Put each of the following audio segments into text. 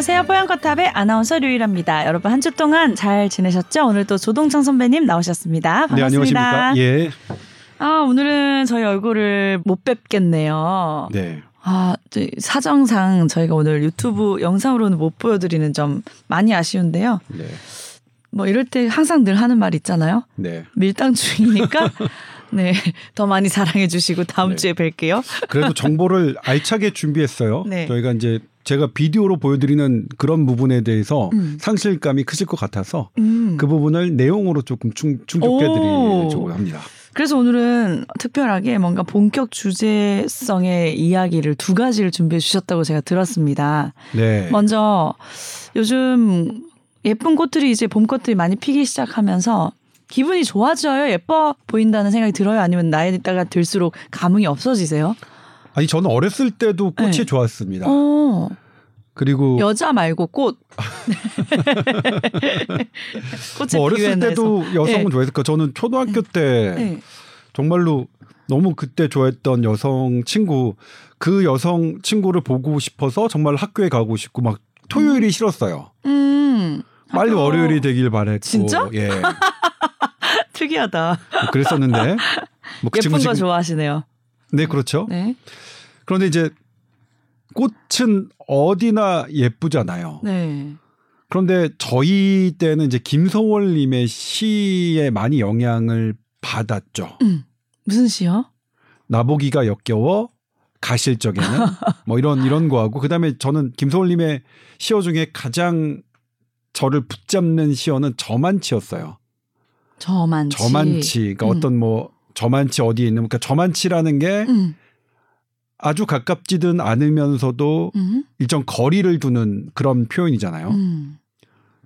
안녕하세요. 뽀얀거탑의 아나운서 류일합니다. 여러분 한 주 동안 잘 지내셨죠? 오늘 또 조동창 선배님 나오셨습니다. 반갑습니다. 네, 안녕하십니까. 예. 아, 오늘은 저희 얼굴을 못 뵙겠네요. 네. 아, 사정상 저희가 오늘 유튜브 영상으로는 못 보여드리는 점 많이 아쉬운데요. 네. 뭐 이럴 때 항상 늘 하는 말 있잖아요. 네. 밀당 중이니까 네. 더 많이 사랑해 주시고 다음 네. 주에 뵐게요. 그래도 정보를 알차게 준비했어요. 네. 저희가 이제 제가 비디오로 보여드리는 그런 부분에 대해서 음. 상실감이 크실 것 같아서 음. 그 부분을 내용으로 조금 충, 오. 충족해드리려고 합니다. 그래서 오늘은 특별하게 뭔가 본격 주제성의 이야기를 두 가지를 준비해 주셨다고 제가 들었습니다. 네. 먼저 요즘 예쁜 꽃들이 이제 봄 꽃들이 많이 피기 시작하면서 기분이 좋아져요? 예뻐 보인다는 생각이 들어요? 아니면 나이가 들수록 감흥이 없어지세요? 아니 저는 어렸을 때도 꽃이 네. 좋았습니다. 어, 그리고 여자 말고 꽃. 꽃에 뭐 어렸을 비유해서. 때도 여성은 네. 좋아했을까? 저는 초등학교 때 네. 정말로 너무 그때 좋아했던 여성 친구 그 여성 친구를 보고 싶어서 정말 학교에 가고 싶고 막 토요일이 싫었어요. 음. 빨리 학교- 월요일이 되길 바랬고 진짜? 예 특이하다. 뭐 그랬었는데 뭐 예쁜 지금 거 지금- 좋아하시네요. 네 그렇죠. 네. 그런데 이제 꽃은 어디나 예쁘잖아요. 네. 그런데 저희 때는 이제 김소월 님의 시에 많이 영향을 받았죠. 음. 무슨 시요? 나보기가 역겨워 가실 적에는 뭐 이런 이런 거하고 그다음에 저는 김소월 님의 시어 중에 가장 저를 붙잡는 시어는 저만치였어요. 저만치. 저만치. 그러니까 음. 어떤 뭐 저만치 어디에 있는 그러니까 저만치라는 게 음. 아주 가깝지든 않으면서도 음. 일정 거리를 두는 그런 표현이잖아요. 음.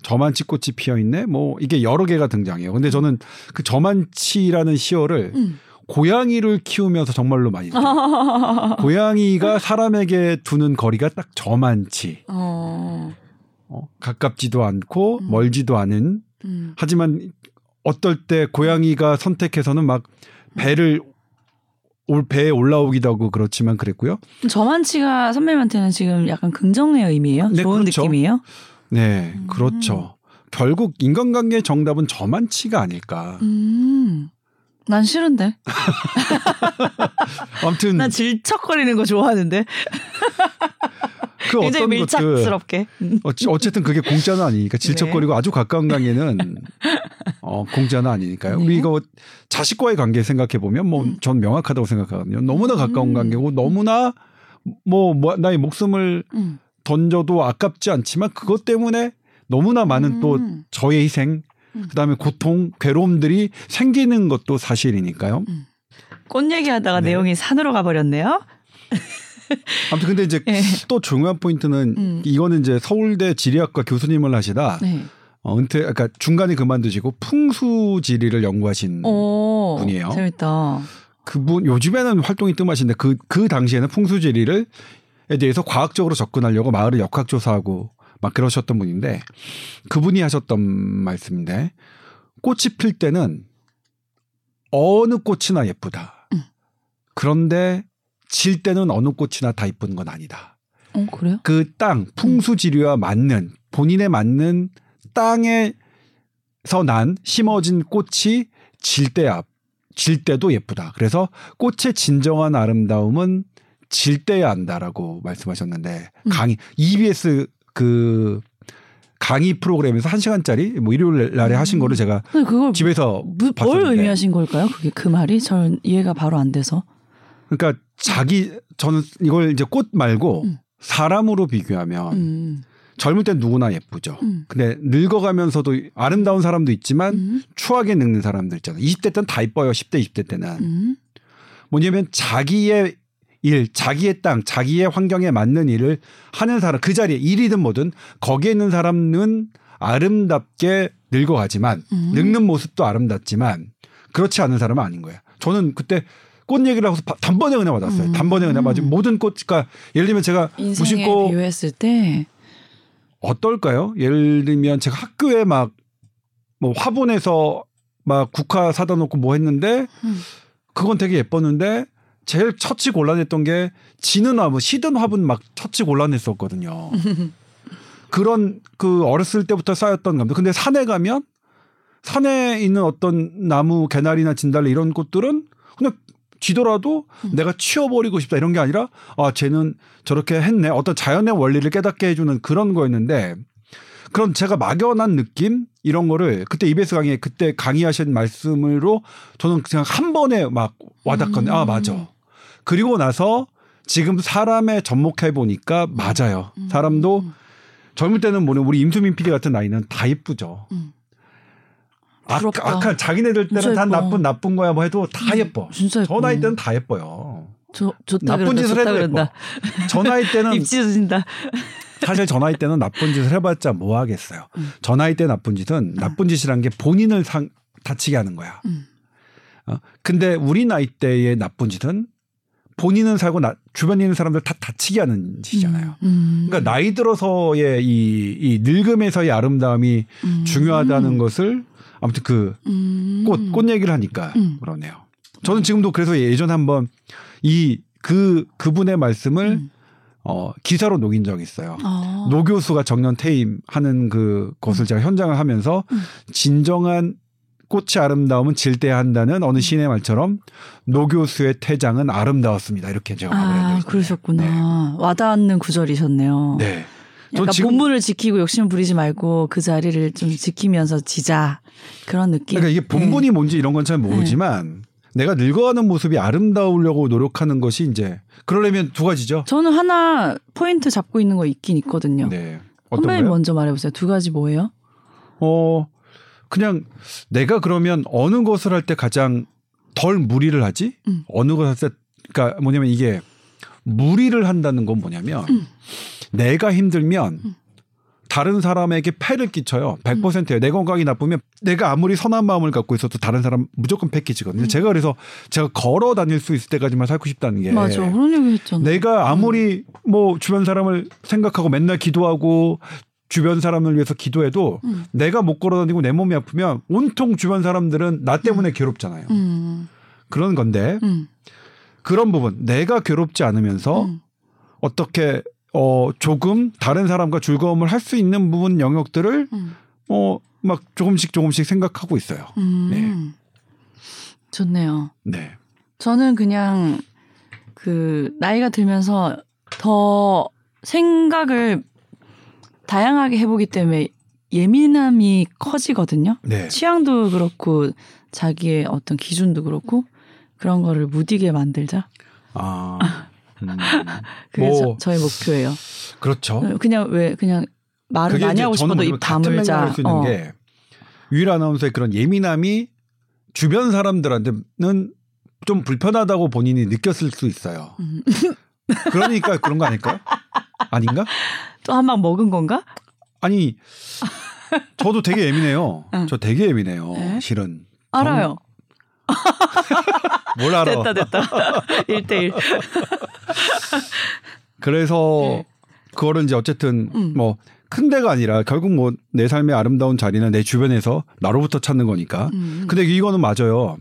저만치 꽃이 피어 있네. 뭐 이게 여러 개가 등장해요. 근데 저는 그 저만치라는 시어를 음. 고양이를 키우면서 정말로 많이 들어요. 고양이가 사람에게 두는 거리가 딱 저만치. 어. 어, 가깝지도 않고 음. 멀지도 않은. 음. 하지만 어떨 때 고양이가 선택해서는 막 배를 올 배에 올라오기도 하고 그렇지만 그랬고요. 저만치가 선배님한테는 지금 약간 긍정의 의미예요? 네, 좋은 그렇죠. 느낌이에요? 네, 음. 그렇죠. 결국 인간관계의 정답은 저만치가 아닐까. 음. 난 싫은데. 아무튼 난 질척거리는 거 좋아하는데. 그 굉장히 것들 밀착스럽게. 음. 어찌- 어쨌든 그게 공짜는 아니니까 질척거리고 아주 가까운 관계는 어, 공짜는 아니니까요. 네. 우리 이거 자식과의 관계 생각해 보면 뭐 음. 전 명확하다고 생각하거든요. 너무나 가까운 음. 관계고 너무나 뭐, 뭐 나의 목숨을 음. 던져도 아깝지 않지만 그것 때문에 너무나 많은 또 음. 저의 희생, 음. 그다음에 고통, 괴로움들이 생기는 것도 사실이니까요. 꽃 얘기하다가 네. 내용이 산으로 가버렸네요. 아무튼 근데 이제 예. 또 중요한 포인트는 음. 이거는 이제 서울대 지리학과 교수님을 하시다 네. 어, 은퇴, 그러니까 중간에 그만두시고 풍수지리를 연구하신 오. 분이에요. 재밌다. 그분 요즘에는 활동이 뜸하신데 그 그 당시에는 풍수지리를 에 대해서 과학적으로 접근하려고 마을을 역학 조사하고 막 그러셨던 분인데 그분이 하셨던 말씀인데 꽃이 필 때는 어느 꽃이나 예쁘다. 음. 그런데 질 때는 어느 꽃이나 다 이쁜 건 아니다. 어, 그래요? 그 땅 풍수지리와 맞는 본인에 맞는 땅에서 난 심어진 꽃이 질 때야 질 때도 예쁘다. 그래서 꽃의 진정한 아름다움은 질 때야 안다라고 말씀하셨는데 음. 강의 EBS 그 강의 프로그램에서 한 시간짜리 뭐 일요일 날에 하신 음. 거를 제가 근데 그걸 집에서 뭐- 뭘 의미하신 걸까요? 그게 그 말이 전 이해가 바로 안 돼서. 그러니까 자기 저는 이걸 이제 꽃 말고 음. 사람으로 비교하면 음. 젊을 땐 누구나 예쁘죠. 음. 근데 늙어가면서도 아름다운 사람도 있지만 음. 추하게 늙는 사람들 있잖아요. 20대 때는 다 이뻐요. 10대, 20대 때는. 음. 뭐냐면 자기의 일, 자기의 땅, 자기의 환경에 맞는 일을 하는 사람, 그 자리에 일이든 뭐든 거기에 있는 사람은 아름답게 늙어가지만 음. 늙는 모습도 아름답지만 그렇지 않은 사람은 아닌 거예요. 저는 그때 꽃 얘기를 하고서 바- 단번에 은혜 받았어요. 음. 단번에 은혜 받은 모든 꽃, 그러니까 예를 들면 제가 인생에 무심코 비유했을 때 어떨까요? 예를 들면 제가 학교에 막 뭐 화분에서 막 국화 사다 놓고 뭐 했는데 음. 그건 되게 예뻤는데 제일 처치 곤란했던 게 지는 화분, 시든 화분 막 처치 곤란했었거든요. 그런 그 어렸을 때부터 쌓였던 감정. 근데 산에 가면 산에 있는 어떤 나무 개나리나 진달래 이런 꽃들은 그냥 지더라도 음. 내가 치워버리고 싶다 이런 게 아니라 아 쟤는 저렇게 했네 어떤 자연의 원리를 깨닫게 해주는 그런 거였는데 그런 제가 막연한 느낌 이런 거를 그때 EBS 강의 그때 강의하신 말씀으로 저는 그냥 한 번에 막 와닿거든요. 아 음. 맞아. 그리고 나서 지금 사람에 접목해 보니까 맞아요. 음. 사람도 젊을 때는 뭐냐 우리 임수민 PD 같은 나이는 다 예쁘죠. 음. 악, 부럽다. 악한 자기네들 때는 다 예뻐. 나쁜 나쁜 거야 뭐 해도 다 예뻐. 진짜 예뻐. 저 나이 때는 다 예뻐요. 저, 좋다 나쁜 그런다. 짓을 해도 그런다. 예뻐. 저 나이 때는 입 찢어진다. 사실 저 나이 때는 나쁜 짓을 해봤자 뭐 하겠어요. 음. 저 나이 때 나쁜 짓은 나쁜 짓이란 게 본인을 상, 다치게 하는 거야. 음. 어? 근데 우리 나이 때의 나쁜 짓은 본인은 살고 나, 주변에 있는 사람들 다 다치게 하는 짓이잖아요. 음. 그러니까 나이 들어서의 이, 이 늙음에서의 아름다움이 음. 중요하다는 것을 아무튼 그 음. 꽃, 꽃 얘기를 하니까 음. 그러네요. 저는 지금도 그래서 예전에 한번 이 그 그분의 말씀을 음. 어 기사로 녹인 적이 있어요. 아. 노 교수가 정년 퇴임하는 그 것을 제가 현장을 하면서 음. 진정한 꽃의 아름다움은 질 때야 한다는 어느 시인의 말처럼 노 교수의 퇴장은 아름다웠습니다. 이렇게 제가 말을 아. 그러셨구나. 와닿는 구절이셨네요. 네. 전 약간 지금 본분을 지키고 욕심 부리지 말고 그 자리를 좀 지키면서 지자 그런 느낌. 그러니까 이게 본분이 네. 뭔지 이런 건 잘 모르지만 내가 늙어가는 모습이 아름다우려고 노력하는 것이 이제 그러려면 두 가지죠. 저는 하나 포인트 잡고 있는 거 있긴 있거든요. 네. 선배님? 먼저 말해보세요. 두 가지 뭐예요? 어 그냥 내가 그러면 어느 것을 할 때 가장 덜 무리를 하지? 음. 어느 것을 할 때 그러니까 뭐냐면 이게 무리를 한다는 건 뭐냐면 음. 내가 힘들면 다른 사람에게 폐를 끼쳐요. 100%예요. 내 건강이 나쁘면 내가 아무리 선한 마음을 갖고 있어도 다른 사람 무조건 폐 끼치거든요. 제가 그래서 제가 걸어 다닐 수 있을 때까지만 살고 싶다는 게 맞아. 그런 얘기 했잖아. 내가 아무리 뭐 주변 사람을 생각하고 맨날 기도하고 주변 사람을 위해서 기도해도 음. 내가 못 걸어 다니고 내 몸이 아프면 온통 주변 사람들은 나 때문에 괴롭잖아요. 음. 그런 건데 음. 그런 부분 내가 괴롭지 않으면서 음. 어떻게 어 조금 다른 사람과 즐거움을 할 수 있는 부분 영역들을 음. 어막 조금씩 조금씩 생각하고 있어요. 음. 좋네요. 네. 저는 그냥 그 나이가 들면서 더 생각을 다양하게 해보기 때문에 예민함이 커지거든요. 네. 취향도 그렇고 자기의 어떤 기준도 그렇고 그런 거를 무디게 만들자. 아. 음. 그게 뭐 저, 의 목표예요. 그렇죠. 그냥 왜 그냥 말을 많이 하고 싶어도 입 다물자. 할수 있는 어. 게 유일 아나운서의 그런 예민함이 주변 사람들한테는 좀 불편하다고 본인이 느꼈을 수 있어요. 음. 그러니까 그런 거 아닐까요? 아닌가? 또 한 방 먹은 건가? 아니 저도 되게 예민해요. 응. 저 되게 예민해요. 네? 실은 알아요. 뭘 알아? 됐다 됐다. 1대1. 그래서 네. 그거를 이제 어쨌든 음. 뭐큰 데가 아니라 결국 뭐 내 삶의 아름다운 자리는 내 주변에서 나로부터 찾는 거니까. 음. 근데 이거는 맞아요.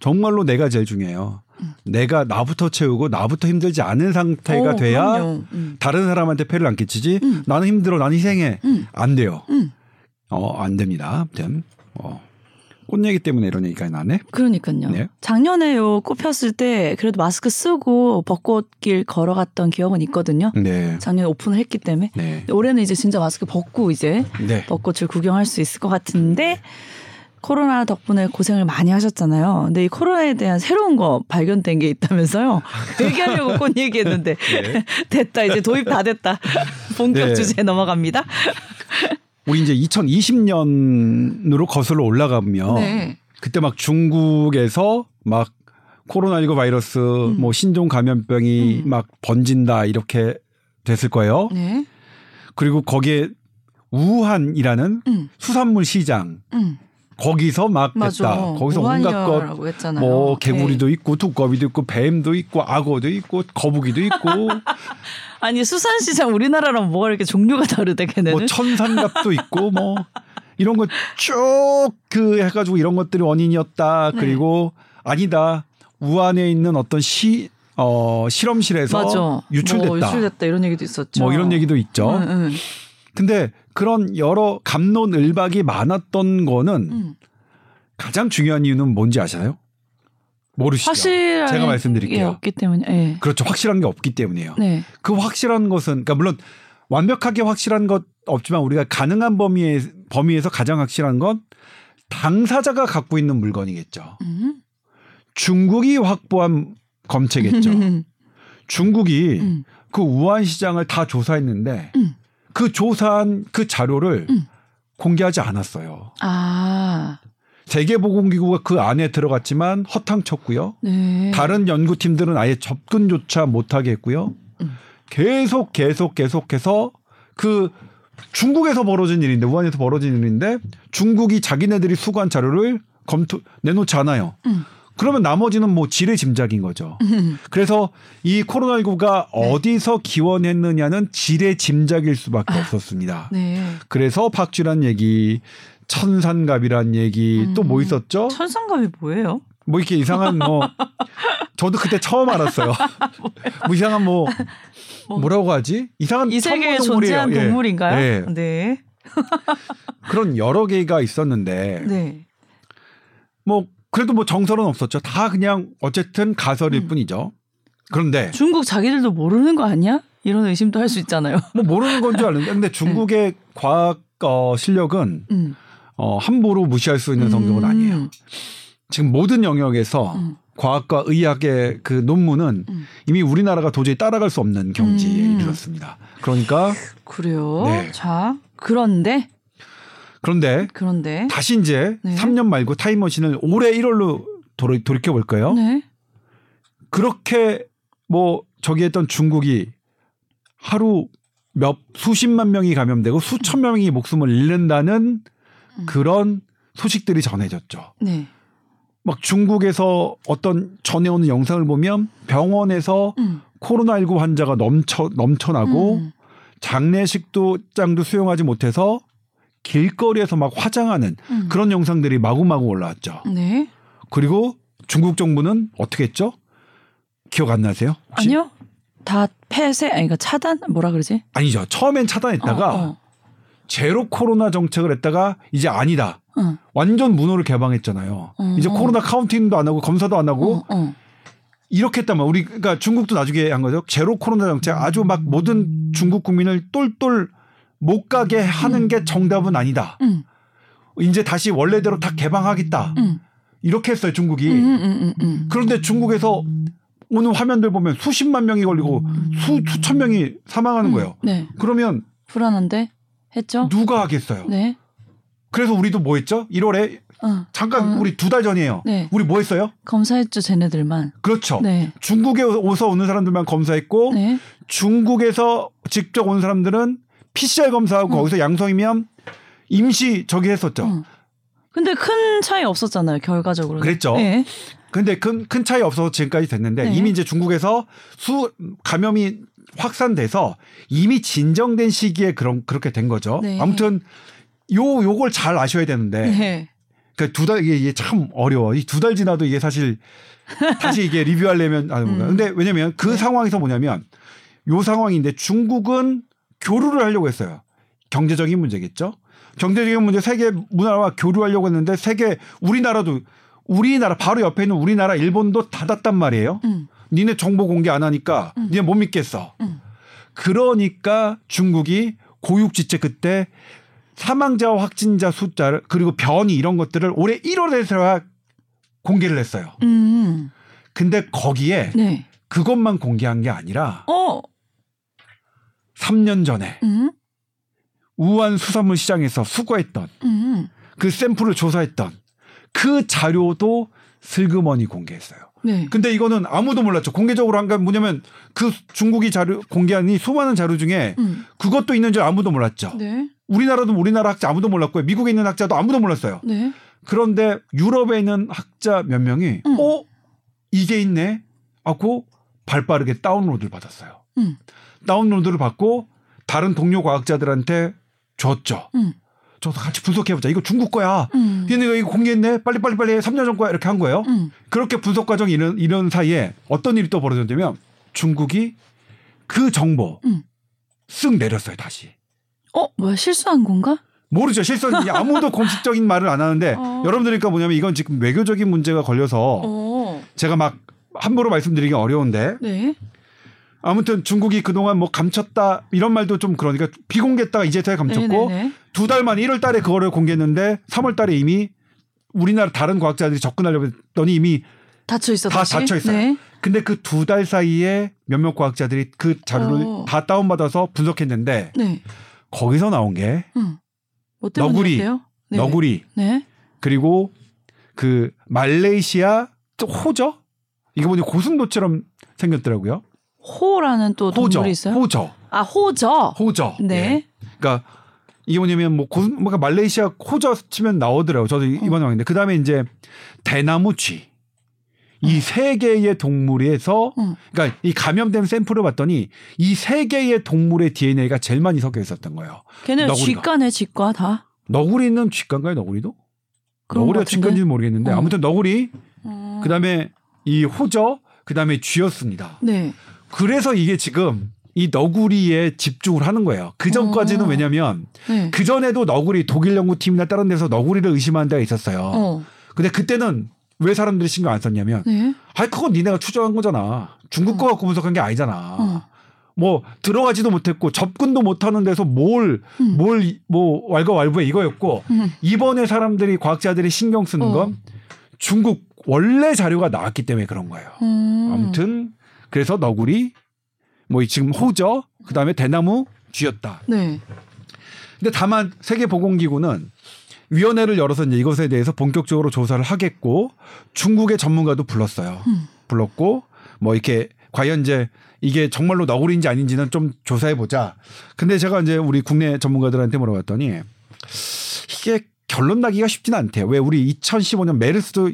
정말로 내가 제일 중요해요. 내가 나부터 채우고 나부터 힘들지 않은 상태가 어, 돼야. 음. 다른 사람한테 폐를 안 끼치지. 음. 나는 힘들어, 나는 희생해. 음. 안 돼요. 음. 어, 안 됩니다. 아무튼 어. 꽃 얘기 때문에 이런 얘기가 나네. 그러니까요. 네. 작년에 요 꽃 폈을 때 그래도 마스크 쓰고 벚꽃길 걸어갔던 기억은 있거든요. 네. 작년에 오픈을 했기 때문에. 네. 올해는 이제 진짜 마스크 벗고 이제 네. 벚꽃을 구경할 수 있을 것 같은데 코로나 덕분에 고생을 많이 하셨잖아요. 근데 이 코로나에 대한 새로운 거 발견된 게 있다면서요. 얘기하려고 꽃 얘기했는데 네. 됐다 이제 도입 다 됐다. 본격 네. 주제 넘어갑니다. 우리 이제 2020년으로 거슬러 올라가면 네. 그때 막 중국에서 막 코로나19 바이러스 음. 뭐 신종 감염병이 음. 막 번진다 이렇게 됐을 거예요. 네. 그리고 거기에 우한이라는 음. 수산물 시장 음. 거기서 막 맞아. 됐다. 거기서 온갖 것. 뭐 개구리도 네. 있고 두꺼비도 있고 뱀도 있고 악어도 있고 거북이도 있고 아니 수산시장 우리나라랑 뭐가 이렇게 종류가 다르대 걔네는. 뭐 천산갑도 있고 뭐 이런 거 쭉 그 해가지고 이런 것들이 원인이었다. 네. 그리고 아니다. 우한에 있는 어떤 시 어, 실험실에서 맞아. 유출됐다. 뭐 유출됐다 이런 얘기도 있었죠. 뭐 이런 얘기도 있죠. 응, 응. 근데 그런 여러 감론을박이 많았던 거는 음. 가장 중요한 이유는 뭔지 아시나요? 모르시죠? 확실한 제가 말씀드릴게요. 게 없기 때문에. 예. 그렇죠. 확실한 게 없기 때문이에요. 네. 그 확실한 것은 그러니까 물론 완벽하게 확실한 것 없지만 우리가 가능한 범위에 범위에서 가장 확실한 건 당사자가 갖고 있는 물건이겠죠. 음. 중국이 확보한 검체겠죠. 중국이 음. 그 우한 시장을 다 조사했는데 음. 그 조사한 그 자료를 음. 공개하지 않았어요. 아. 세계보건기구가 그 안에 들어갔지만 허탕쳤고요. 네. 다른 연구팀들은 아예 접근조차 못하게 했고요. 음. 계속 계속 계속해서 그 중국에서 벌어진 일인데 우한에서 벌어진 일인데 중국이 자기네들이 수거한 자료를 검토 내놓지 않아요. 음. 그러면 나머지는 뭐 지레 짐작인 거죠. 음. 그래서 이 코로나19가 네. 어디서 기원했느냐는 지레 짐작일 수밖에 없었습니다. 네. 그래서 박쥐란 얘기, 천산갑이란 얘기 또뭐 음. 있었죠? 천상갑이 뭐예요? 뭐 이렇게 이상한 뭐 저도 그때 처음 알았어요. 뭐 이상한 뭐 뭐. 뭐라고 하지? 이상한 이 세계에 동물이에요. 존재한 예. 동물인가요? 예. 네. 그런 여러 개가 있었는데 네. 뭐 그래도 뭐 정설은 없었죠. 다 그냥 어쨌든 가설일 음. 뿐이죠. 그런데 중국 자기들도 모르는 거 아니야? 이런 의심도 할 수 있잖아요. 뭐 모르는 건줄 알았는데 근데 중국의 과학 어, 실력은 음. 어, 함부로 무시할 수 있는 성격은 음. 아니에요. 지금 모든 영역에서 음. 과학과 의학의 그 논문은 음. 이미 우리나라가 도저히 따라갈 수 없는 경지에 음. 이르렀습니다. 그러니까 그래요. 네. 자, 그런데 그런데 그런데 다시 이제 네. 3년 말고 타임머신을 올해 1월로 돌이켜 볼까요? 네. 그렇게 뭐 저기 했던 중국이 하루 몇 수십만 명이 감염되고 수천 명이 목숨을 잃는다는 음. 그런 소식들이 전해졌죠. 네. 막 중국에서 어떤 전해오는 영상을 보면 병원에서 음. 코로나19 환자가 넘쳐 넘쳐나고 음. 장례식도 장도 수용하지 못해서 길거리에서 막 화장하는 음. 그런 영상들이 마구마구 올라왔죠. 네. 그리고 중국 정부는 어떻게 했죠? 기억 안 나세요? 혹시? 아니요. 다 폐쇄 아니 그러니까 차단 뭐라 그러지? 아니죠. 처음엔 차단했다가 어, 어. 제로 코로나 정책을 했다가 이제 아니다. 어. 완전 문호를 개방했잖아요. 어. 이제 코로나 카운팅도 안 하고 검사도 안 하고 어, 어. 이렇게 했다면 우리 그러니까 중국도 나중에 한 거죠. 제로 코로나 정책 아주 막 모든 중국 국민을 똘똘 못 가게 하는 게 정답은 아니다. 음. 이제 다시 원래대로 다 개방하겠다. 음. 이렇게 했어요, 중국이. 음, 음, 음, 음. 그런데 중국에서 오는 화면들 보면 수십만 명이 걸리고 수 수천 명이 사망하는 거예요. 네. 그러면 불안한데 했죠? 누가 하겠어요? 네. 그래서 우리도 뭐 했죠? 1월에 어. 잠깐 어. 우리 두 달 전이에요. 네. 우리 뭐 했어요? 검사했죠, 쟤네들만. 그렇죠. 네. 중국에 오서 오는 사람들만 검사했고 네. 중국에서 직접 온 사람들은 PCR 검사하고 어. 거기서 양성이면 임시 저기 했었죠. 어. 근데 큰 차이 없었잖아요, 결과적으로. 그랬죠. 네. 근데 큰, 큰 차이 없어서 지금까지 됐는데 네. 이미 이제 중국에서 수 감염이 확산돼서 이미 진정된 시기에 그런 그렇게 된 거죠. 네. 아무튼 요 요걸 잘 아셔야 되는데 네. 그두달 이게, 이게 참 어려워. 이 두 달 지나도 이게 사실 다시 이게 리뷰하려면 아 뭔가. 음. 근데 왜냐면 그 네. 상황에서 뭐냐면 요 상황인데 중국은 교류를 하려고 했어요. 경제적인 문제겠죠. 경제적인 문제 세계 문화와 교류하려고 했는데 세계 우리나라도 우리나라 바로 옆에 있는 우리나라 일본도 닫았단 말이에요. 음. 니네 정보 공개 안 하니까 음. 니네 못 믿겠어. 음. 그러니까 중국이 고육지체 그때 사망자와 확진자 숫자를 그리고 변이 이런 것들을 올해 1월에서야 공개를 했어요. 음. 근데 거기에 네. 그것만 공개한 게 아니라 어. 3년 전에 음. 우한 수산물 시장에서 수거했던 음. 그 샘플을 조사했던 그 자료도 슬그머니 공개했어요. 네. 근데 이거는 아무도 몰랐죠. 공개적으로 한 게 뭐냐면 그 중국이 자료 공개한 이 수많은 자료 중에 음. 그것도 있는 줄 아무도 몰랐죠. 네. 우리나라도 우리나라 학자 아무도 몰랐고요. 미국에 있는 학자도 아무도 몰랐어요. 네. 그런데 유럽에 있는 학자 몇 명이 음. 어 이게 있네 하고 발빠르게 다운로드를 받았어요. 음. 다운로드를 받고 다른 동료 과학자들한테 줬죠. 음. 저도 같이 분석해보자. 이거 중국 거야. 음. 얘네가 이거 공개했네. 빨리 빨리 빨리 3년 전 거야. 이렇게 한 거예요. 음. 그렇게 분석 과정이 이런, 이런 사이에 어떤 일이 또 벌어졌냐면 중국이 그 정보 음. 쓱 내렸어요. 다시. 어 뭐야 실수한 건가? 모르죠. 실선 아무도 공식적인 말을 안 하는데 어. 여러분들이니까 뭐냐면 이건 지금 외교적인 문제가 걸려서 어. 제가 막 함부로 말씀드리기 어려운데 네. 아무튼 중국이 그동안 뭐 감췄다 이런 말도 좀 그러니까 비공개했다가 이제서야 감췄고 네네네. 두달 만에 1월 달에 그거를 공개했는데 3월 달에 이미 우리나라 다른 과학자들이 접근하려고 했더니 이미 닫혀 있어 다? 닫혀 있어요. 네. 근데 그 두 달 사이에 몇몇 과학자들이 그 자료를 어. 다 다운 받아서 분석했는데 네. 거기서 나온 게 응. 뭐 너구리. 네. 너구리 네. 그리고 그 말레이시아 저 호저 이거 보니 고슴도처럼 생겼더라고요. 호라는 또 호저, 동물이 있어요? 호저, 아 호저. 호저. 네. 예. 그러니까 이게 뭐냐면 뭐 고슴 뭔가 말레이시아 호저 치면 나오더라고요. 저도 이번에 왔는데 그 다음에 이제 대나무쥐 이세 개의 동물에서 응. 그러니까 이 감염된 샘플을 봤더니 이 세 개의 동물의 DNA가 제일 많이 섞여 있었던 거예요. 걔네. 쥐과네 쥐과 다. 너구리는 쥐과인가요? 너구리도? 너구리가? 쥐과인지는 모르겠는데 어. 아무튼 너구리 어. 그다음에 이 호저 그 다음에 쥐였습니다. 네. 그래서 이게 지금 이 너구리에 집중을 하는 거예요. 그 전까지는 어. 왜냐면 네. 그 전에도 너구리 독일 연구팀이나 다른 데서 너구리를 의심하는 데가 있었어요. 어. 근데 그때는 왜 사람들이 신경 안 썼냐면 네. 아 그건 니네가 추정한 거잖아. 중국 거 갖고 분석한 게 아니잖아. 어. 뭐 들어가지도 못했고 접근도 못하는 데서 뭘 음. 뭘뭐 왈가왈부해 이거였고 음. 이번에 사람들이 과학자들이 신경 쓰는 어. 건 중국 원래 자료가 나왔기 때문에 그런 거예요. 음. 아무튼 그래서 너구리 뭐 지금 호저 그 다음에 대나무 쥐였다. 네. 근데 다만 세계보건기구는 위원회를 열어서 이제 이것에 대해서 본격적으로 조사를 하겠고 중국의 전문가도 불렀어요. 음. 불렀고 뭐 이렇게 과연 이제 이게 정말로 너구리인지 아닌지는 좀 조사해 보자. 근데 제가 이제 우리 국내 전문가들한테 물어봤더니 이게 결론 나기가 쉽지는 않대요. 왜 우리 2015년 메르스도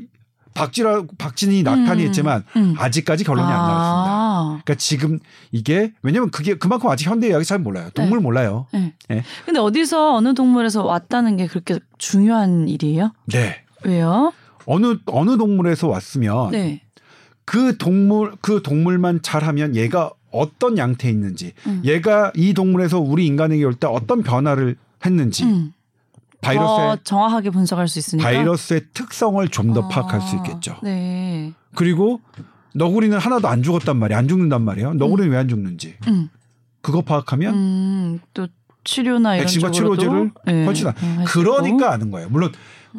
박지라 박진이 나타니 음. 했지만 음. 아직까지 결론이 안 나왔습니다. 아. 그러니까 지금 이게 왜냐면 그게 그만큼 아직 현대 의학이 잘 몰라요. 동물 몰라요. 네. 네. 근데 어디서 어느 동물에서 왔다는 게 그렇게 중요한 일이에요? 네. 왜요? 어느 어느 동물에서 왔으면 네. 그 동물 그 동물만 잘하면 얘가 어떤 양태에 있는지 음. 얘가 이 동물에서 우리 인간에게 올 때 어떤 변화를 했는지 음. 바이러스의 더 정확하게 분석할 수 있으니까. 바이러스의 특성을 좀더 아, 파악할 수 있겠죠. 네. 그리고 너구리는 하나도 안 죽었단 말이에요. 안 죽는단 말이에요. 너구리는 왜안 죽는지 음. 그거 파악하면 음. 또 치료나 이런 백신과 치료제를 네. 훨씬 안- 네, 그러니까 아는 거예요. 물론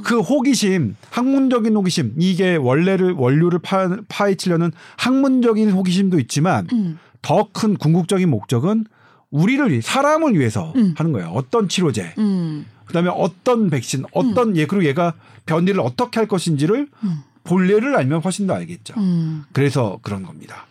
그 호기심, 학문적인 호기심, 이게 원래를 원료를 파, 파헤치려는 학문적인 호기심도 있지만. 음. 더큰 궁극적인 목적은 우리를 사람을 위해서 음. 하는 거예요. 어떤 치료제, 음. 그다음에 어떤 백신, 어떤 예 그리고 얘가 변이를 어떻게 할 것인지를 음. 본래를 알면 훨씬 더 알겠죠. 음. 그래서 그런 겁니다.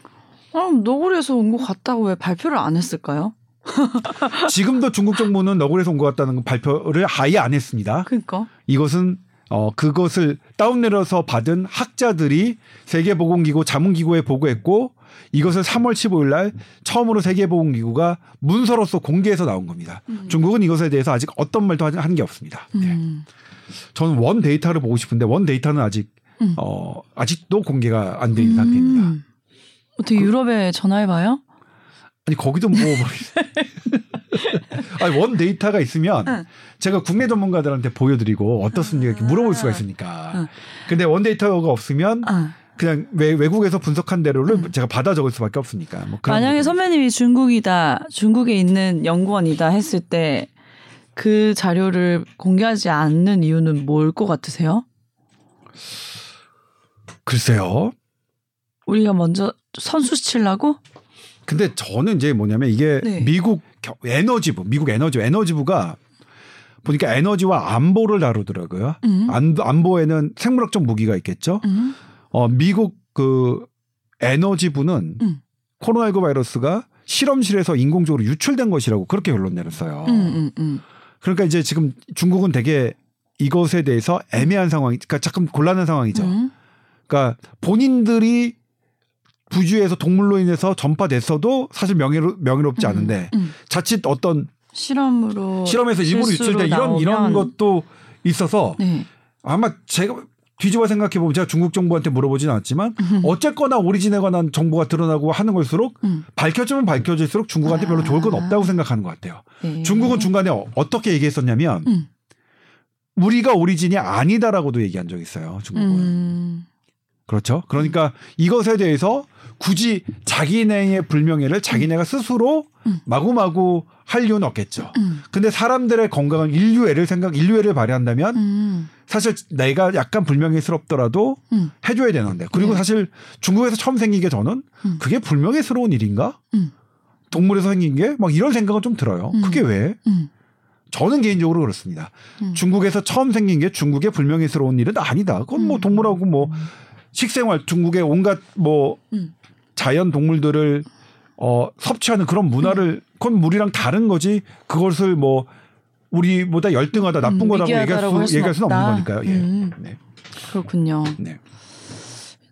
아, 너구리에서 온 것 같다고 왜 발표를 안 했을까요? 지금도 중국 정부는 너구리에서 온 것 같다는 발표를 아예 안 했습니다. 그러니까. 이것은 어 그것을 다운 내려서 받은 학자들이 세계보건기구 자문기구에 보고했고 이것을 3월 15일 날 처음으로 세계보건기구가 문서로서 공개해서 나온 겁니다. 중국은 이것에 대해서 아직 어떤 말도 한 게 없습니다. 네. 음. 저는 원 데이터를 보고 싶은데 원 데이터는 아직 음. 어 아직도 공개가 안된 상태입니다. 음. 어떻게 유럽에 전화해봐요? 아니 거기도 뭐 아니 원 데이터가 있으면 응. 제가 국내 전문가들한테 보여드리고 어떻습니까 이렇게 물어볼 수가 있으니까. 응. 근데 원 데이터가 없으면 아. 그냥 외, 외국에서 분석한 대로를 제가 받아 적을 수밖에 없으니까. 뭐 만약에 선배님이 중국이다, 중국에 있는 연구원이다 했을 때 그 자료를 공개하지 않는 이유는 뭘 것 같으세요? 글쎄요. 우리가 먼저 선수 치려고? 근데 저는 이제 뭐냐면 이게 네. 미국 겨- 에너지부, 미국 에너지 에너지부가 보니까 에너지와 안보를 다루더라고요. 음. 안, 안보에는 생물학적 무기가 있겠죠. 음. 어, 미국 그 에너지부는 음. 코로나19 바이러스가 실험실에서 인공적으로 유출된 것이라고 그렇게 결론 내렸어요. 음, 음, 음. 그러니까 이제 지금 중국은 되게 이것에 대해서 애매한 상황, 그러니까 조금 곤란한 상황이죠. 음. 그러니까 본인들이 부주에서 동물로 인해서 전파됐어도 사실 명예로, 명예롭지 음, 않은데 음. 자칫 어떤 실험으로 실험에서 일부러 유출된 이런 이런 것도 있어서 네. 아마 제가 뒤집어 생각해 보면 제가 중국 정부한테 물어보진 않았지만 어쨌거나 오리진에 관한 정보가 드러나고 하는 걸수록 음. 밝혀지면 밝혀질수록 중국한테 별로 좋을 건 없다고 생각하는 것 같아요. 네. 중국은 중간에 어- 어떻게 얘기했었냐면 음. 우리가 오리진이 아니다라고도 얘기한 적이 있어요. 중국은. 음. 그렇죠. 그러니까 이것에 대해서 굳이 자기네의 불명예를 자기네가 스스로 음. 마구마구 할 이유는 없겠죠. 음. 근데 사람들의 건강은 인류애를 생각, 인류애를 발휘한다면 음. 사실 내가 약간 불명예스럽더라도 음. 해줘야 되는데 그리고 네. 사실 중국에서 처음 생긴 게 저는 음. 그게 불명예스러운 일인가? 음. 동물에서 생긴 게 막 이런 생각은 좀 들어요. 음. 그게 왜? 음. 저는 개인적으로 그렇습니다. 음. 중국에서 처음 생긴 게 중국의 불명예스러운 일은 아니다. 그건 뭐 음. 동물하고 뭐 식생활 중국의 온갖 뭐 음. 자연 동물들을 어 섭취하는 그런 문화를 그건 우리랑 다른 거지. 그것을 뭐 우리보다 열등하다 나쁜 음, 거라고 얘기할 수 얘기할 수는 없다. 없는 거니까요. 예. 음. 네. 그렇군요. 네.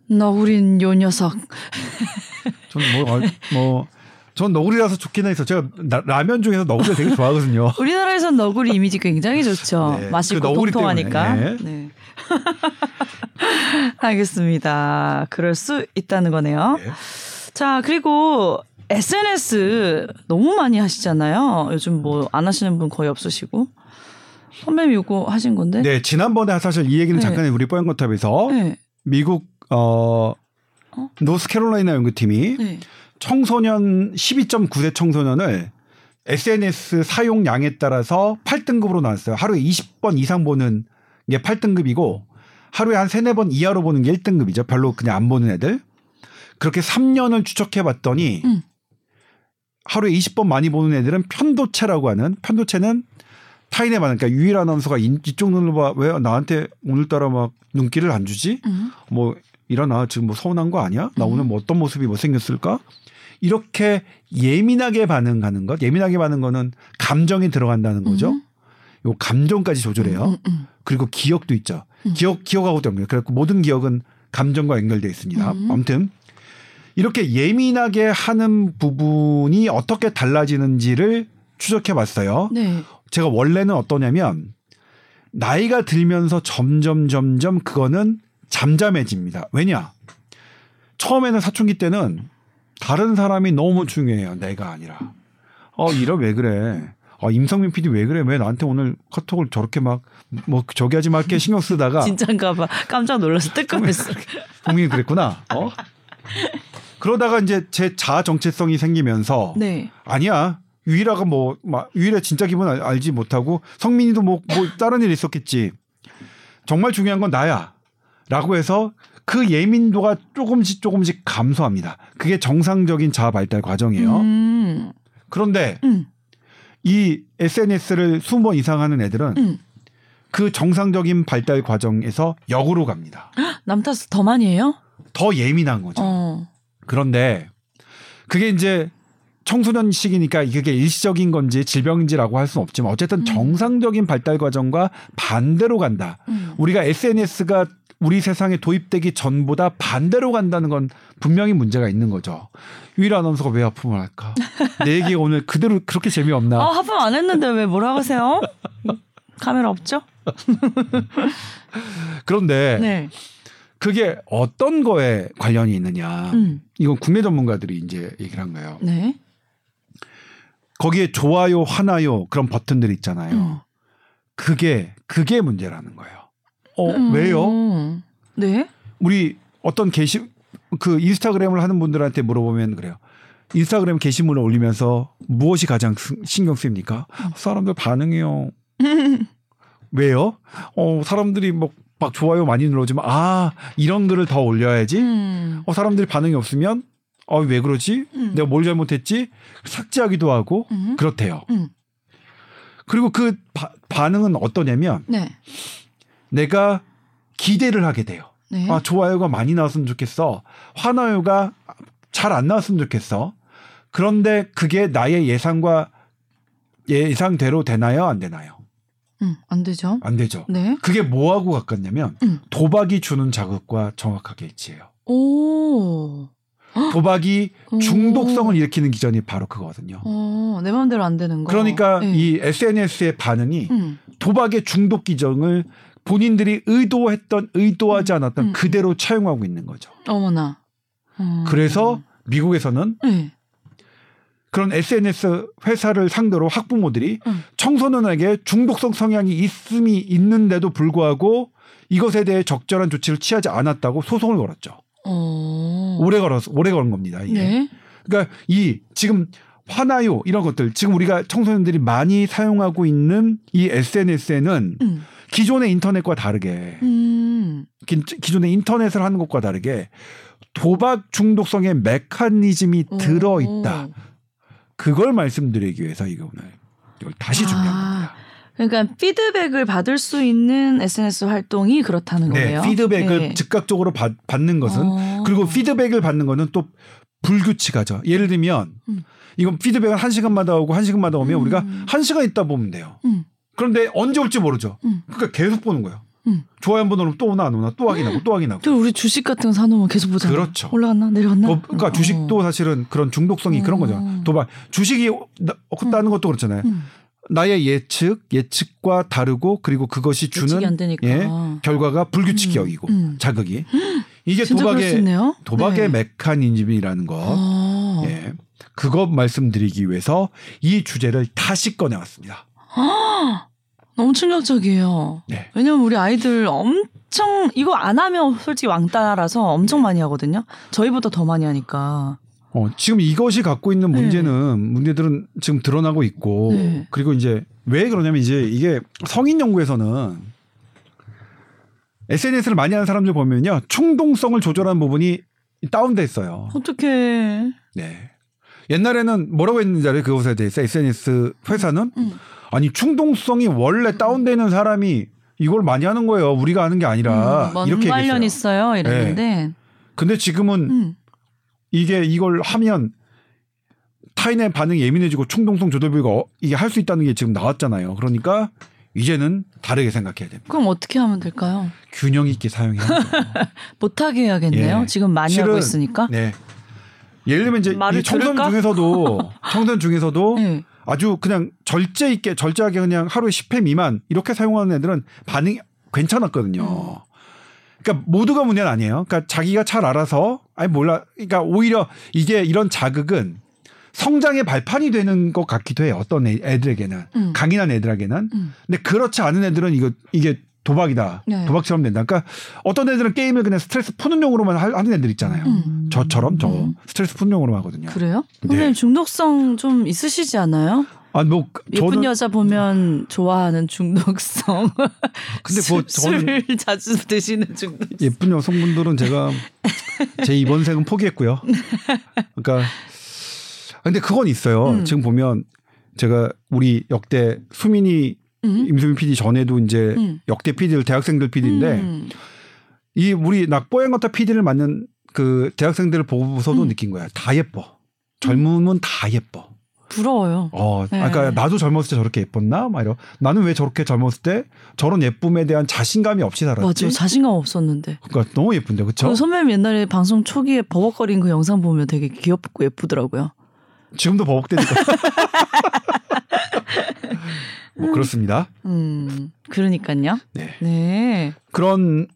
너구린 요 녀석. 저는 뭐, 어, 뭐, 전 너구리라서 좋긴 해서 제가 나- 라면 중에서 너구리 되게 좋아하거든요. 우리나라에선 너구리 이미지 굉장히 좋죠. 네, 맛있고 그 통통하니까. 때문에, 네. 알겠습니다. 그럴 수 있다는 거네요. 네. 자, 그리고 SNS 너무 많이 하시잖아요. 요즘 뭐 안 하시는 분 거의 없으시고. 선배님 이거 하신 건데? 네, 지난번에 사실 이 얘기는 네. 잠깐 우리 뽀얀거탑에서 네. 미국 어, 어? 노스캐롤라이나 연구팀이 네. 청소년 12.9세 청소년을 SNS 사용량에 따라서 8등급으로 나왔어요. 하루에 20번 이상 보는 게 8등급이고 하루에 한 3, 4번 이하로 보는 게 1등급이죠. 별로 그냥 안 보는 애들. 그렇게 3년을 추적해 봤더니 음. 하루에 20번 많이 보는 애들은 편도체라고 하는 편도체는 타인의 반응. 그러니까 유일 아나운서가 이- 이쪽 눈을 봐. 왜 나한테 오늘따라 막 눈길을 안 주지? 음. 뭐 일어나 지금 뭐 서운한 거 아니야? 나 오늘 뭐 어떤 모습이 못생겼을까? 이렇게 예민하게 반응하는 것, 예민하게 반응하는 거는 감정이 들어간다는 거죠. 음. 요 감정까지 조절해요. 음, 음. 그리고 기억도 있죠. 음. 기억 기억하고 때문에 그래서 모든 기억은 감정과 연결돼 있습니다. 음. 아무튼 이렇게 예민하게 하는 부분이 어떻게 달라지는지를 추적해 봤어요. 네. 제가 원래는 어떠냐면 나이가 들면서 점점 점점 그거는 잠잠해집니다. 왜냐? 처음에는 사춘기 때는 다른 사람이 너무 중요해요. 내가 아니라. 어, 이러 왜 그래? 어, 임성민 PD 왜 그래? 왜 나한테 오늘 카톡을 저렇게 막 뭐 저기 하지 말게 신경 쓰다가 진짠가 봐. 깜짝 놀라서 뜨끔했어. 분명히 그랬구나. 어? 그러다가 이제 제 자아 정체성이 생기면서 네. 아니야. 유일아가 뭐, 막 유일아 진짜 기분 알- 알지 못하고 성민이도 뭐, 뭐 다른 일 있었겠지. 정말 중요한 건 나야. 라고 해서 그 예민도가 조금씩 조금씩 감소합니다. 그게 정상적인 자아 발달 과정이에요. 음. 그런데 음. 이 SNS를 20번 이상 하는 애들은 음. 그 정상적인 발달 과정에서 역으로 갑니다. 남 탓을 더 많이 해요? 더 예민한 거죠. 어. 그런데 그게 이제 청소년 시기니까 그게 일시적인 건지 질병인지라고 할 수는 없지만 어쨌든 정상적인 발달 과정과 반대로 간다. 음. 우리가 SNS가 우리 세상에 도입되기 전보다 반대로 간다는 건 분명히 문제가 있는 거죠. 유일 아나운서가 왜 하품을 할까? 내 얘기가 오늘 그대로 그렇게 재미없나? 아, 하품 안 했는데 왜 뭐라 하세요? 카메라 없죠? 그런데 네. 그게 어떤 거에 관련이 있느냐? 음. 이건 국내 전문가들이 이제 얘기를 한 거예요. 네. 거기에 좋아요, 화나요 그런 버튼들 있잖아요. 음. 그게 그게 문제라는 거예요. 어 음. 왜요? 네. 우리 어떤 게시 그 인스타그램을 하는 분들한테 물어보면 그래요. 인스타그램 게시물을 올리면서 무엇이 가장 스- 신경 쓰입니까? 사람들 반응이요. 왜요? 어 사람들이 뭐 막 좋아요 많이 눌러주면 아 이런 글을 더 올려야지. 음. 어 사람들이 반응이 없으면 어 왜 그러지? 음. 내가 뭘 잘못했지? 삭제하기도 하고 음. 그렇대요. 음. 그리고 그 바- 반응은 어떠냐면 네. 내가 기대를 하게 돼요. 네. 아, 좋아요가 많이 나왔으면 좋겠어. 화나요가 잘 안 나왔으면 좋겠어. 그런데 그게 나의 예상과 예상대로 되나요? 안 되나요? 음, 안 되죠. 안 되죠. 네. 그게 뭐하고 가깝냐면 음. 도박이 주는 자극과 정확하게 일치해요. 오. 도박이 오. 중독성을 일으키는 기전이 바로 그거거든요. 어, 내 마음대로 안 되는 거. 그러니까 네. 이 SNS의 반응이 음. 도박의 중독 기전을 본인들이 의도했던 의도하지 않았던 음. 그대로 차용하고 있는 거죠. 어머나. 음. 그래서 미국에서는 네. 그런 SNS 회사를 상대로 학부모들이 음. 청소년에게 중독성 성향이 있음이 있는데도 불구하고 이것에 대해 적절한 조치를 취하지 않았다고 소송을 걸었죠. 어. 오래 걸어서 오래 걸은 겁니다. 이게. 네. 그러니까 이 지금 화나요 이런 것들 지금 우리가 청소년들이 많이 사용하고 있는 이 SNS에는 음. 기존의 인터넷과 다르게 음. 기, 기존의 인터넷을 하는 것과 다르게 도박 중독성의 메커니즘이 들어 있다. 오. 그걸 말씀드리기 위해서 이거 오늘 이걸 다시 아. 준비한 겁니다. 그러니까 피드백을 받을 수 있는 SNS 활동이 그렇다는 네, 거예요. 피드백을 네. 즉각적으로 받, 는 것은 어. 그리고 피드백을 받는 거는 또 불규칙하죠. 예를 들면 음. 이건 피드백은 한 시간마다 오고 한 시간마다 오면 음. 우리가 한 시간 있다 보면 돼요. 음. 그런데 언제 올지 모르죠. 음. 그러니까 계속 보는 거예요. 음. 좋아요 한 번 누르면 또 오나 안 오나 또 확인하고 또 확인하고. 또 우리 주식 같은 거 사놓으면 계속 보잖아. 그렇죠. 올라갔나 내려갔나. 뭐, 그러니까 주식도 사실은 그런 중독성이 그런 거죠. 음. 도박 주식이 없다는 것도 그렇잖아요. 음. 나의 예측 예측과 다르고 그리고 그것이 주는. 예, 결과가 불규칙적이고 음. 자극이 이게 도박의. 도박의 네. 메커니즘이라는 거. 어. 예. 그것 말씀드리기 위해서 이 주제를 다시 꺼내왔습니다. 너무 충격적이에요. 네. 왜냐면 우리 아이들 엄청 이거 안 하면 솔직히 왕따라서 엄청 많이 하거든요. 저희보다 더 많이 하니까. 어, 지금 이것이 갖고 있는 문제는 문제들은 지금 드러나고 있고 네. 그리고 이제 왜 그러냐면 이제 이게 성인 연구에서는 SNS를 많이 하는 사람들 보면요 충동성을 조절하는 부분이 다운돼 있어요. 어떻게? 네. 옛날에는 뭐라고 했는지 알아요? 그것에 대해서 SNS 회사는 음. 아니 충동성이 원래 다운돼 있는 사람이 이걸 많이 하는 거예요. 우리가 하는 게 아니라 음, 이렇게 관련. 있어요. 이랬는데. 근데 지금은 음. 이게 이걸 하면 타인의 반응이 예민해지고 충동성 조절부가 어- 이게 할 수 있다는 게 지금 나왔잖아요. 그러니까 이제는 다르게 생각해야 됩니다. 그럼 어떻게 하면 될까요? 균형 있게 사용해야죠. 못하게 해야겠네요. 예. 지금 많이 하고 실은- 있으니까. 네. 예를 들면 이제 청소년? 중에서도 청소년 중에서도 네. 아주 그냥 절제 있게 절제하게 그냥 하루에 10회 미만 이렇게 사용하는 애들은 반응이 괜찮았거든요. 음. 그러니까 모두가 문제는 아니에요. 그러니까 자기가 잘 알아서 아니 몰라. 그러니까 오히려 이게 이런 자극은 성장의 발판이 되는 것 같기도 해요. 어떤 애- 애들에게는 음. 강인한 애들에게는. 음. 근데 그렇지 않은 애들은 이거 이게 도박이다. 네. 도박처럼 된다. 그러니까 어떤 애들은 게임을 그냥 스트레스 푸는 용으로만 하- 하는 애들 있잖아요. 음. 저처럼 저 음. 스트레스 푸는 용으로 하거든요. 그래요? 네. 선생님 중독성 좀 있으시지 않아요? 아 뭐 예쁜 저는 여자 보면 좋아하는 중독성. 근데 뭐 저는 술 자주 드시는 중독. 예쁜 여성분들은 제가 제 이번 생은 포기했고요. 그러니까 근데 그건 있어요. 음. 지금 보면 제가 우리 역대 수민이 음? 임수민 PD 전에도 이제 음. 역대 PD들 대학생들 PD인데 음. 이 우리 낙보행 같은 PD를 맡는 그 대학생들을 보고서도 음. 느낀 거야. 다 예뻐. 젊으면 다 예뻐. 부러워요. 어, 네. 아까 나도 젊었을 때 저렇게 예뻤나? 막 이러. 나는 왜 저렇게 젊었을 때 저런 예쁨에 대한 자신감이 없이 살았지? 맞아. 자신감 없었는데. 그러니까 너무 예쁜데, 그렇죠? 그 선배님 옛날에 방송 초기에 버벅거린 그 영상 보면 되게 귀엽고 예쁘더라고요. 지금도 버벅대니까. 뭐 그렇습니다. 음, 그러니까요. 네. 네. 그런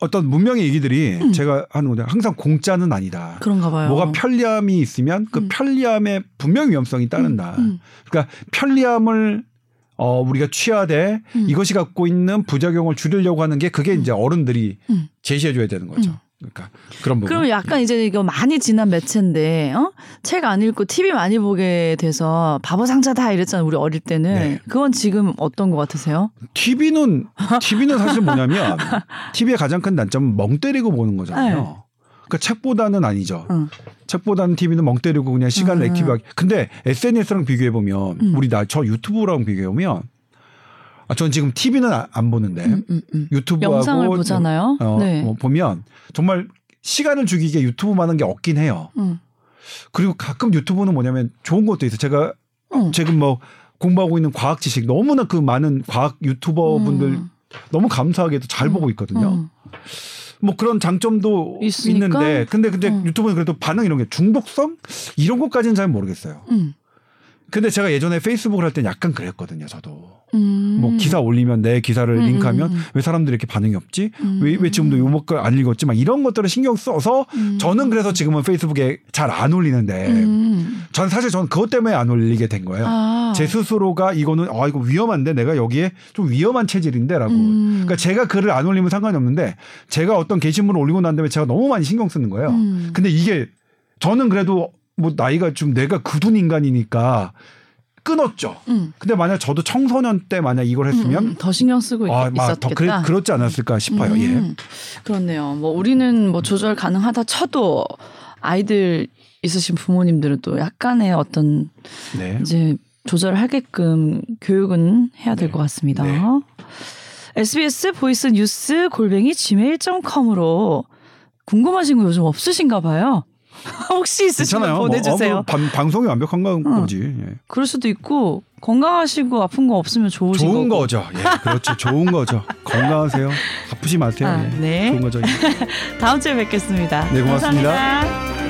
어떤 문명의 얘기들이 음. 제가 하는 건데 항상 공짜는 아니다. 그런가 봐요. 뭐가 편리함이 있으면 그 음. 편리함에 분명 위험성이 따른다. 음, 그러니까 편리함을 어 우리가 취하되 음. 이것이 갖고 있는 부작용을 줄이려고 하는 게 그게 이제 어른들이 음. 제시해 줘야 되는 거죠. 음. 그러니까 그런 부분. 그럼 약간 이제 이거 많이 지난 매체인데, 어? 책 안 읽고 TV 많이 보게 돼서 바보 상자다 이랬잖아요. 우리 어릴 때는. 네. 그건 지금 어떤 것 같으세요? TV는 TV는 사실 뭐냐면 TV의 가장 큰 단점은 멍 때리고 보는 거잖아요. 네. 그러니까 책보다는 아니죠. 응. 책보다는 TV는 멍 때리고 그냥 시간을 음. 액티브하게. 근데 SNS랑 비교해 보면 음. 우리 나 저 유튜브랑 비교해 보면 아, 전 지금 TV는 아- 안 보는데 음, 음, 음. 유튜브하고 영상을 보잖아요. 어, 네. 어, 보면 정말 시간을 죽이게 유튜브만 한 게 없긴 해요. 음. 그리고 가끔 유튜브는 뭐냐면 좋은 것도 있어요. 제가 음. 지금 뭐 공부하고 있는 과학 지식 너무나 그 많은 과학 유튜버 분들 음. 너무 감사하게도 잘 보고 있거든요. 음. 뭐 그런 장점도 있으니까? 있는데 근데 근데 음. 유튜브는 그래도 반응 이런 게 중독성 이런 것까지는 잘 모르겠어요. 음. 근데 제가 예전에 페이스북을 할 땐 약간 그랬거든요. 저도 음. 뭐 기사 올리면 내 기사를 음, 링크하면 음, 음. 왜 사람들이 이렇게 반응이 없지? 음. 왜, 왜 지금도 요목걸 안 읽었지? 막 이런 것들을 신경 써서 음. 저는 그래서 지금은 페이스북에 잘 안 올리는데 음. 전 사실 저는 그것 때문에 안 올리게 된 거예요. 아. 제 스스로가 이거는 아 이거 위험한데 내가 여기에 좀 위험한 체질인데라고. 음. 그러니까 제가 글을 안 올리면 상관이 없는데 제가 어떤 게시물을 올리고 난 다음에 제가 너무 많이 신경 쓰는 거예요. 음. 근데 이게 저는 그래도 뭐 나이가 좀 내가 굳은 인간이니까 끊었죠. 음. 근데 만약 저도 청소년 때 만약 이걸 했으면 음, 더 신경 쓰고 아, 있, 막더 그래, 있었겠다. 그렇지 않았을까 싶어요. 예. 음, 그렇네요. 뭐 우리는 뭐 조절 가능하다 쳐도 아이들 있으신 부모님들은 또 약간의 어떤 네. 이제 조절하게끔 교육은 해야 될것 같습니다. 네. SBS voice news 골뱅이 gmail.com으로 궁금하신 거 요즘 없으신가 봐요. 혹시 있으시면 괜찮아요. 뭐, 보내주세요. 어, 뭐 방, 방송이 완벽한가 보지. 예. 그럴 수도 있고 건강하시고 아픈 거 없으면 좋으신 좋은 거고. 거죠. 예, 그렇죠. 좋은 거죠. 건강하세요. 아프지 마세요. 아, 예. 네. 좋은 거죠. 다음 주에 뵙겠습니다. 네, 고맙습니다. 감사합니다.